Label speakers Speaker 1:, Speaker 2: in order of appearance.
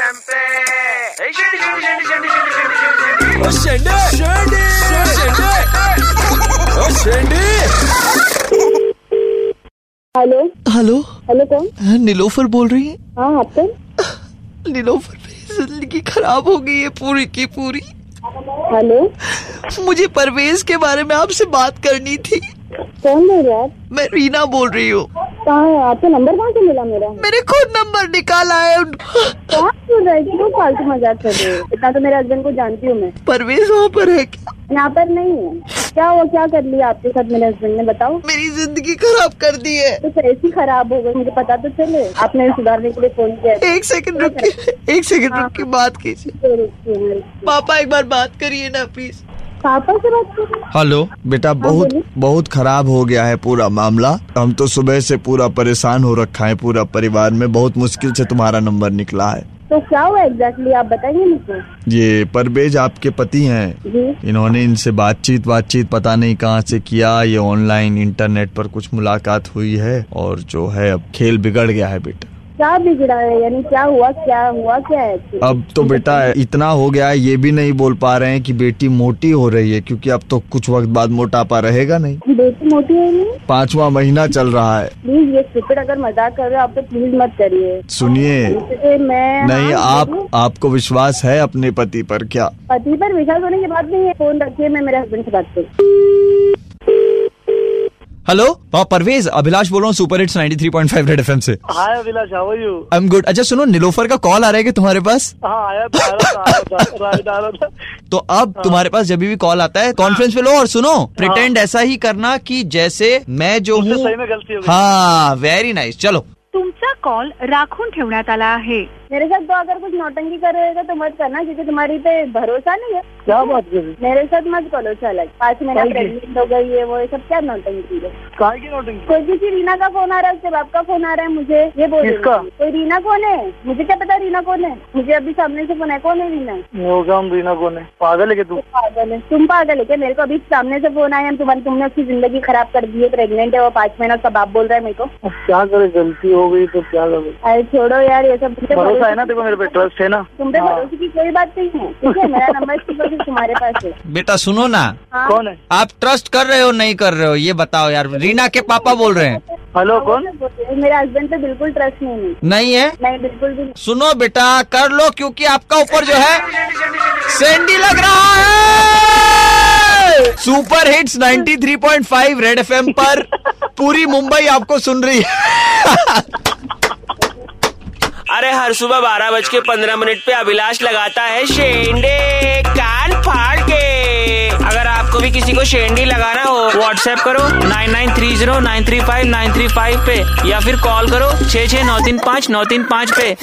Speaker 1: Hello.
Speaker 2: Hello.
Speaker 1: Hello कौन?
Speaker 2: हाँ, नीलोफर बोल रही है।
Speaker 1: हाँ आप कौन?
Speaker 2: नीलोफर मेरी ज़िंदगी खराब हो गई है पूरी की पूरी।
Speaker 1: हेलो।
Speaker 2: मुझे परवेज के बारे में आपसे बात करनी थी।
Speaker 1: कौन बोल रहा है
Speaker 2: मैं रीना बोल रही हूँ।
Speaker 1: कहाँ आपका नंबर कहाँ से मिला मेरा?
Speaker 2: मेरे खुद नंबर निकाला है।
Speaker 1: कौन बोल रहा है क्यों फालतू मज़ाक कर रहे हो। इतना तो मेरे हस्बैंड को जानती हूँ मैं।
Speaker 2: परवेज वहाँ पर है क्या?
Speaker 1: यहाँ पर नहीं है। क्या हुआ क्या कर लिया आपके साथ मेरे हस्बैंड ने बताओ।
Speaker 2: मेरी ज़िंदगी खराब कर दी है।
Speaker 1: तो कैसी खराब हो गई मुझे पता तो चले। आपने सुधारने के लिए फ़ोन किया।
Speaker 2: एक सेकंड रुकिए एक सेकंड रुक के बात कीजिए।
Speaker 1: रुकिए, रुकिए।
Speaker 2: पापा एक बार बात करिए ना प्लीज़
Speaker 1: पापा से बात कर
Speaker 3: हेलो बेटा बहुत बहुत खराब हो गया है पूरा मामला। हम तो सुबह से पूरा परेशान हो रखा है पूरा परिवार में। बहुत मुश्किल से तुम्हारा नंबर निकला है।
Speaker 1: तो क्या हुआ एग्जैक्टली आप बताइए मुझे
Speaker 3: ये परवेज आपके पति हैं। इन्होंने इनसे बातचीत बातचीत पता नहीं कहाँ से किया। ये ऑनलाइन इंटरनेट पर कुछ मुलाकात हुई है और जो है अब खेल बिगड़ गया है बेटा।
Speaker 1: क्या बिगड़ा है? यानी क्या हुआ? क्या हुआ? क्या है? actually?
Speaker 3: अब तो बेटा इतना हो गया है ये भी नहीं बोल पा रहे हैं कि बेटी मोटी हो रही है क्योंकि अब तो कुछ वक्त बाद मोटापा रहेगा नहीं।
Speaker 1: बेटी मोटी है नहीं?
Speaker 3: पांचवा महीना चल रहा है।
Speaker 1: प्लीज़ ये स्टूपिड अगर मज़ाक कर रहे हो आप तो प्लीज़ मत करिए।
Speaker 3: सुनिए।
Speaker 1: मैं
Speaker 3: नहीं आप आपको विश्वास है अपने पति पर क्या?
Speaker 1: पति पर विश्वास होने की बात नहीं है। फ़ोन रखिए मैं मेरे हस्बैंड से बात करूँ।
Speaker 3: हेलो हाँ परवेज अभिलाष बोल रहा हूँ सुपर हिट्स 93.5 रेड एफएम से।
Speaker 4: Hi Abhilash how are you
Speaker 3: I am good अच्छा सुनो निलोफर का कॉल आ रहा है कि तुम्हारे पास?
Speaker 4: हाँ आया था आया था आया था राइट आ रहा था
Speaker 3: तो अब तुम्हारे पास जब भी कॉल आता है कॉन्फ्रेंस पे लो और सुनो प्रिटेंड ऐसा ही करना कि जैसे मैं जो हूँ
Speaker 4: में हो
Speaker 3: हाँ वेरी नाइस चलो।
Speaker 5: तुमचा कॉल राखून ठेवण्यात आला आहे.
Speaker 1: मेरे साथ तो अगर कुछ नौटंकी कर रहेगा तो मत करना क्योंकि तुम्हारी पे भरोसा नहीं है।
Speaker 4: क्या बात कर रही
Speaker 1: मेरे साथ मत करो चल। पाँच महीना प्रेगनेंट हो गई है वो ये सब क्या नौटंकी है? कोई किसी रीना का फ़ोन आ रहा है उसके बाप का फ़ोन आ रहा है मुझे ये बोल? कोई रीना कौन है? मुझे क्या पता रीना कौन है? मुझे अभी सामने से फ़ोन है कौन है रीना?
Speaker 4: हम रीना कौन है? पागल है क्या तू?
Speaker 1: पागल है तुम पागल है क्या? मेरे को अभी सामने से फ़ोन आया तुम्हारी तुमने उसकी ज़िंदगी खराब कर दी है प्रेगनेंट है वो पाँच महीना उसका बाप बोल रहा है मेरे को।
Speaker 4: क्या करे गलती हो गई तो क्या करे?
Speaker 1: अरे छोड़ो यार ये सब
Speaker 4: भरोसा है ना देखो मेरे पे ट्रस्ट है ना।
Speaker 1: तुम पे
Speaker 4: हाँ।
Speaker 1: भरोसे की कोई बात नहीं है ठीक है? मेरा नंबर तुम्हारे पास है।
Speaker 3: बेटा सुनो ना।
Speaker 1: हाँ।
Speaker 4: कौन है?
Speaker 3: आप ट्रस्ट कर रहे हो नहीं कर रहे हो ये बताओ यार। रीना के पापा बोल रहे हैं।
Speaker 4: हेलो कौन?
Speaker 1: मेरे हस्बैंड पे बिल्कुल ट्रस्ट नहीं है।
Speaker 3: नहीं है?
Speaker 1: नहीं बिल्कुल भी नहीं।
Speaker 3: सुनो बेटा कर लो क्योंकि आपका ऊपर जो है सैंडी लग रहा है! सुपर हिट्स 93.5 रेड एफएम पर पूरी मुंबई आपको सुन रही है।
Speaker 6: अरे हर सुबह बारह बज के पंद्रह मिनट पे अभिलाष लगाता है शेंडे कान फाड़ के। अगर आपको भी किसी को शेंडी लगाना हो व्हाट्सएप करो nine nine three zero nine three five nine three five पे या फिर कॉल करो छः छः नौ तीन पाँच, नौ तीन पाँच पे।